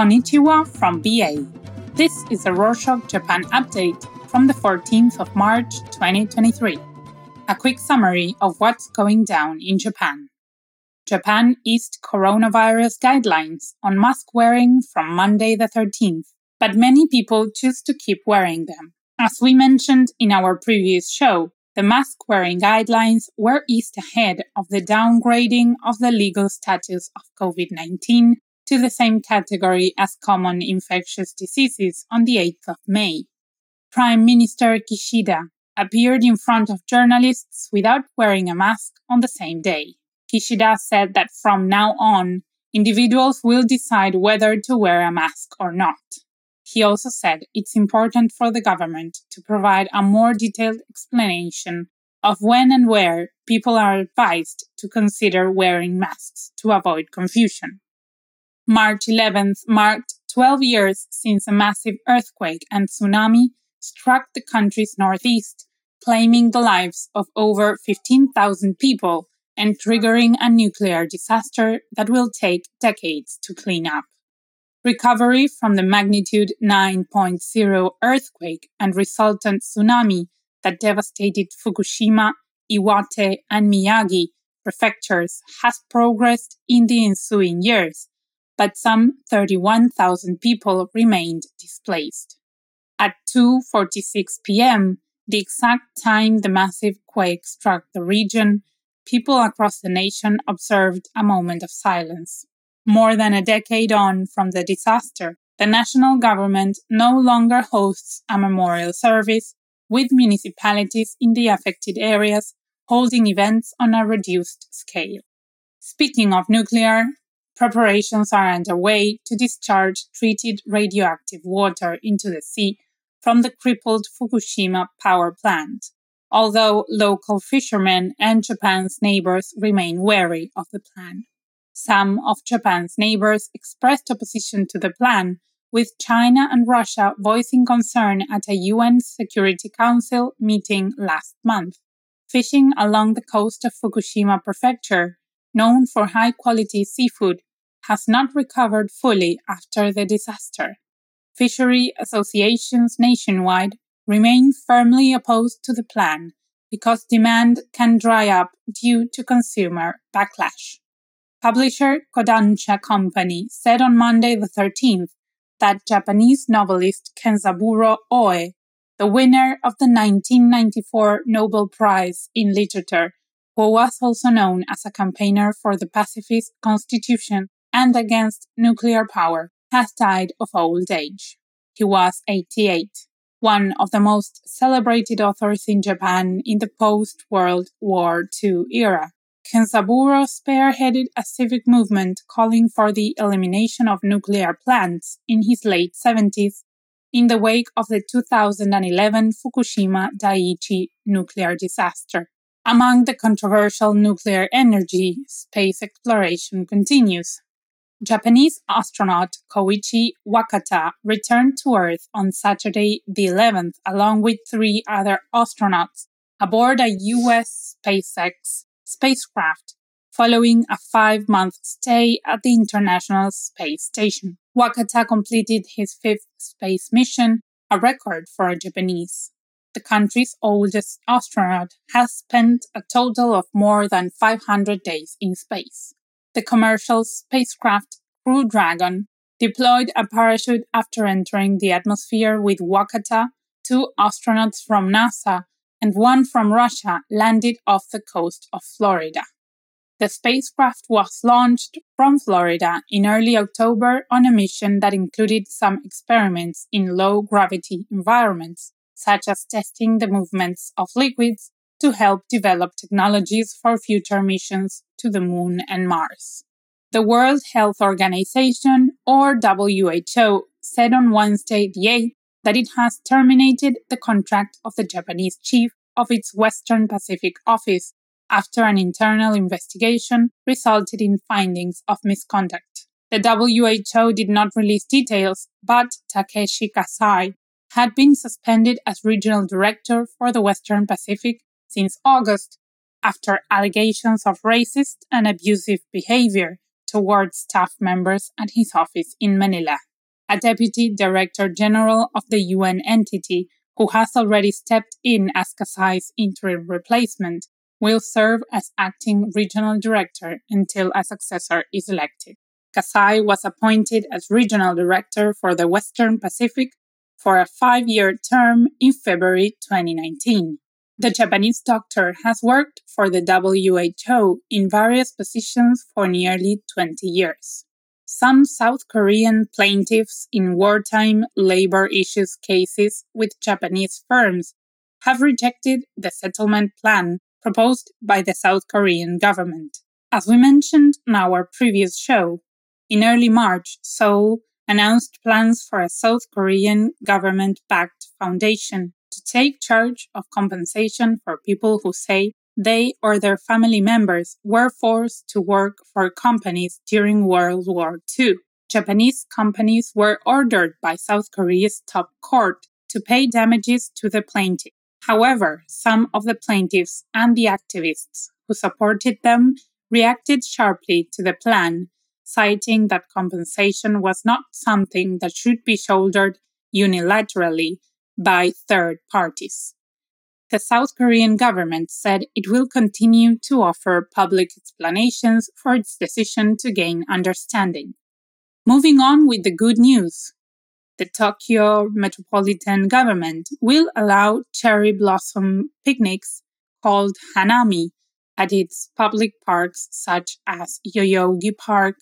Konnichiwa from BA. This is a Rorshok Japan update from the 14th of March 2023. A quick summary of what's going down in Japan. Japan eased coronavirus guidelines on mask wearing from Monday the 13th, but many people choose to keep wearing them. As we mentioned in our previous show, the mask wearing guidelines were eased ahead of the downgrading of the legal status of COVID 19 to the same category as common infectious diseases on the 8th of May. Prime Minister Kishida appeared in front of journalists without wearing a mask on the same day. Kishida said that from now on, individuals will decide whether to wear a mask or not. He also said it's important for the government to provide a more detailed explanation of when and where people are advised to consider wearing masks to avoid confusion. March 11th marked 12 years since a massive earthquake and tsunami struck the country's northeast, claiming the lives of over 15,000 people and triggering a nuclear disaster that will take decades to clean up. Recovery from the magnitude 9.0 earthquake and resultant tsunami that devastated Fukushima, Iwate, and Miyagi prefectures has progressed in the ensuing years, but some 31,000 people remained displaced. At 2:46 p.m., the exact time the massive quake struck the region, people across the nation observed a moment of silence. More than a decade on from the disaster, the national government no longer hosts a memorial service, with municipalities in the affected areas holding events on a reduced scale. Speaking of nuclear, preparations are underway to discharge treated radioactive water into the sea from the crippled Fukushima power plant, although local fishermen and Japan's neighbors remain wary of the plan. Some of Japan's neighbors expressed opposition to the plan, with China and Russia voicing concern at a UN Security Council meeting last month. Fishing along the coast of Fukushima Prefecture, known for high quality seafood, has not recovered fully after the disaster. Fishery associations nationwide remain firmly opposed to the plan because demand can dry up due to consumer backlash. Publisher Kodansha Company said on Monday the 13th that Japanese novelist Kenzaburo Oe, the winner of the 1994 Nobel Prize in Literature, who was also known as a campaigner for the pacifist constitution and against nuclear power, has died of old age. He was 88, one of the most celebrated authors in Japan in the post World War II era. Kenzaburo spearheaded a civic movement calling for the elimination of nuclear plants in his late 70s in the wake of the 2011 Fukushima Daiichi nuclear disaster. Among the controversial nuclear energy, space exploration continues. Japanese astronaut Koichi Wakata returned to Earth on Saturday the 11th along with three other astronauts aboard a US SpaceX spacecraft following a five month stay at the International Space Station. Wakata completed his fifth space mission, a record for a Japanese. The country's oldest astronaut has spent a total of more than 500 days in space. The commercial spacecraft Crew Dragon deployed a parachute after entering the atmosphere with Wakata, two astronauts from NASA, and one from Russia landed off the coast of Florida. The spacecraft was launched from Florida in early October on a mission that included some experiments in low gravity environments, such as testing the movements of liquids to help develop technologies for future missions to the Moon and Mars. The World Health Organization, or WHO, said on Wednesday the 8th that it has terminated the contract of the Japanese chief of its Western Pacific office after an internal investigation resulted in findings of misconduct. The WHO did not release details, but Takeshi Kasai had been suspended as regional director for the Western Pacific since August after allegations of racist and abusive behavior towards staff members at his office in Manila. a deputy director general of the UN entity, who has already stepped in as Kasai's interim replacement, will serve as acting regional director until a successor is elected. Kasai was appointed as regional director for the Western Pacific for a five year term in February 2019. The Japanese doctor has worked for the WHO in various positions for nearly 20 years. Some South Korean plaintiffs in wartime labor issues cases with Japanese firms have rejected the settlement plan proposed by the South Korean government. As we mentioned in our previous show, in early March, Seoul announced plans for a South Korean government backed foundation to take charge of compensation for people who say they or their family members were forced to work for companies during World War II. Japanese companies were ordered by South Korea's top court to pay damages to the plaintiff. However, some of the plaintiffs and the activists who supported them reacted sharply to the plan, citing that compensation was not something that should be shouldered unilaterally by third parties. The South Korean government said it will continue to offer public explanations for its decision to gain understanding. Moving on with the good news. The Tokyo metropolitan government will allow cherry blossom picnics called Hanami at its public parks such as Yoyogi Park,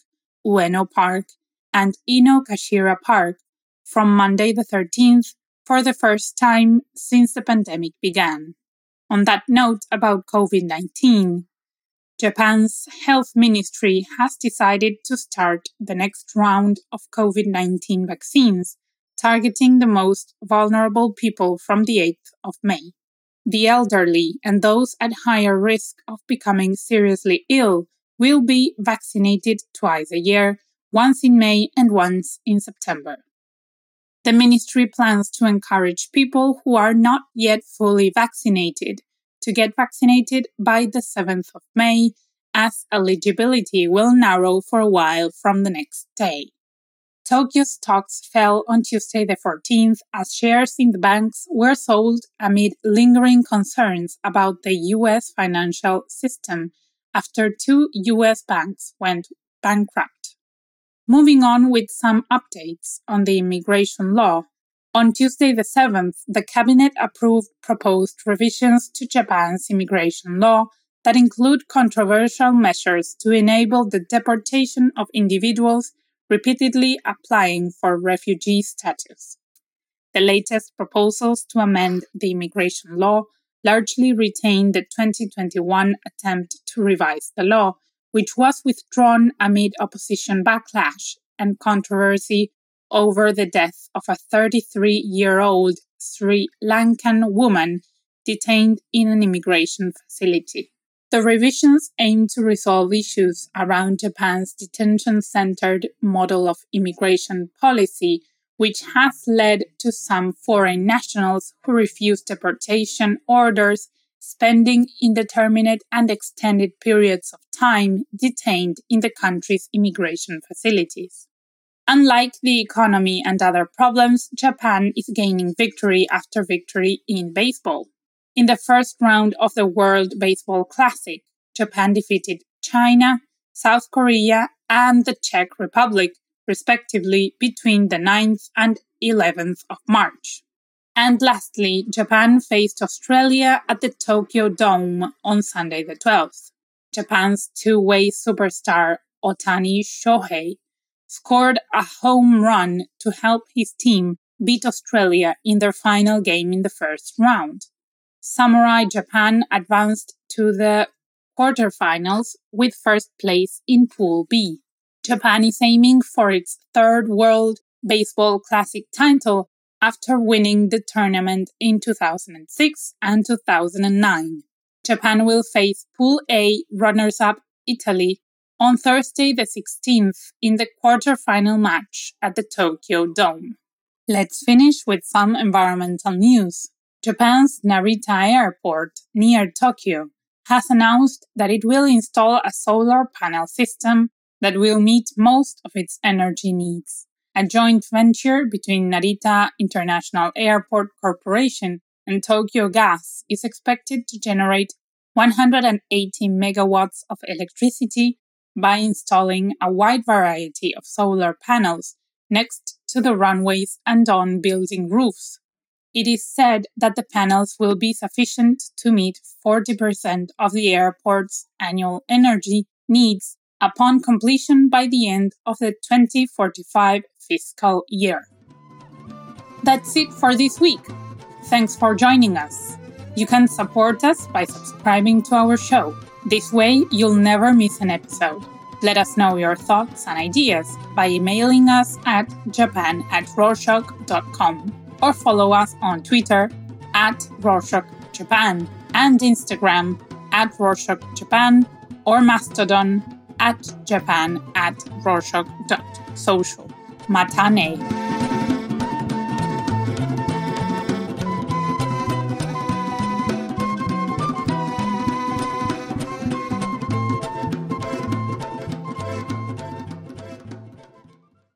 Ueno Park, and Inokashira Park from Monday the 13th for the first time since the pandemic began. On that note about COVID 19, Japan's health ministry has decided to start the next round of COVID 19 vaccines, targeting the most vulnerable people from the 8th of May. The elderly and those at higher risk of becoming seriously ill will be vaccinated twice a year, once in May and once in September. The ministry plans to encourage people who are not yet fully vaccinated to get vaccinated by the 7th of May, as eligibility will narrow for a while from the next day. Tokyo stocks fell on Tuesday the 14th as shares in the banks were sold amid lingering concerns about the US financial system after two US banks went bankrupt. Moving on with some updates on the immigration law. On Tuesday, the 7th, the cabinet approved proposed revisions to Japan's immigration law that include controversial measures to enable the deportation of individuals repeatedly applying for refugee status. The latest proposals to amend the immigration law largely retain the 2021 attempt to revise the law, which was withdrawn amid opposition backlash and controversy over the death of a 33 year old Sri Lankan woman detained in an immigration facility. The revisions aim to resolve issues around Japan's detention centered model of immigration policy, which has led to some foreign nationals who refuse deportation orders spending indeterminate and extended periods of time detained in the country's immigration facilities. Unlike the economy and other problems, Japan is gaining victory after victory in baseball. In the first round of the World Baseball Classic, Japan defeated China, South Korea, and the Czech Republic, respectively, between the 9th and 11th of March. And lastly, Japan faced Australia at the Tokyo Dome on Sunday the 12th. Japan's two way superstar Otani Shohei scored a home run to help his team beat Australia in their final game in the first round. Samurai Japan advanced to the quarterfinals with first place in Pool B. Japan is aiming for its third World Baseball Classic title after winning the tournament in 2006 and 2009. Japan will face Pool A runners up Italy on Thursday the 16th in the quarterfinal match at the Tokyo Dome. Let's finish with some environmental news. Japan's Narita Airport near Tokyo has announced that it will install a solar panel system that will meet most of its energy needs. A joint venture between Narita International Airport Corporation and Tokyo Gas, is expected to generate 180 megawatts of electricity by installing a wide variety of solar panels next to the runways and on building roofs. It is said that the panels will be sufficient to meet 40% of the airport's annual energy needs upon completion by the end of the 2045 fiscal year. That's it for this week. Thanks for joining us. You can support us by subscribing to our show. This way, you'll never miss an episode. Let us know your thoughts and ideas by emailing us at japan at rorshok.com or follow us on Twitter at Rorshok Japan and Instagram at Rorshok Japan or Mastodon at Japan at Rorshok.social. Matane.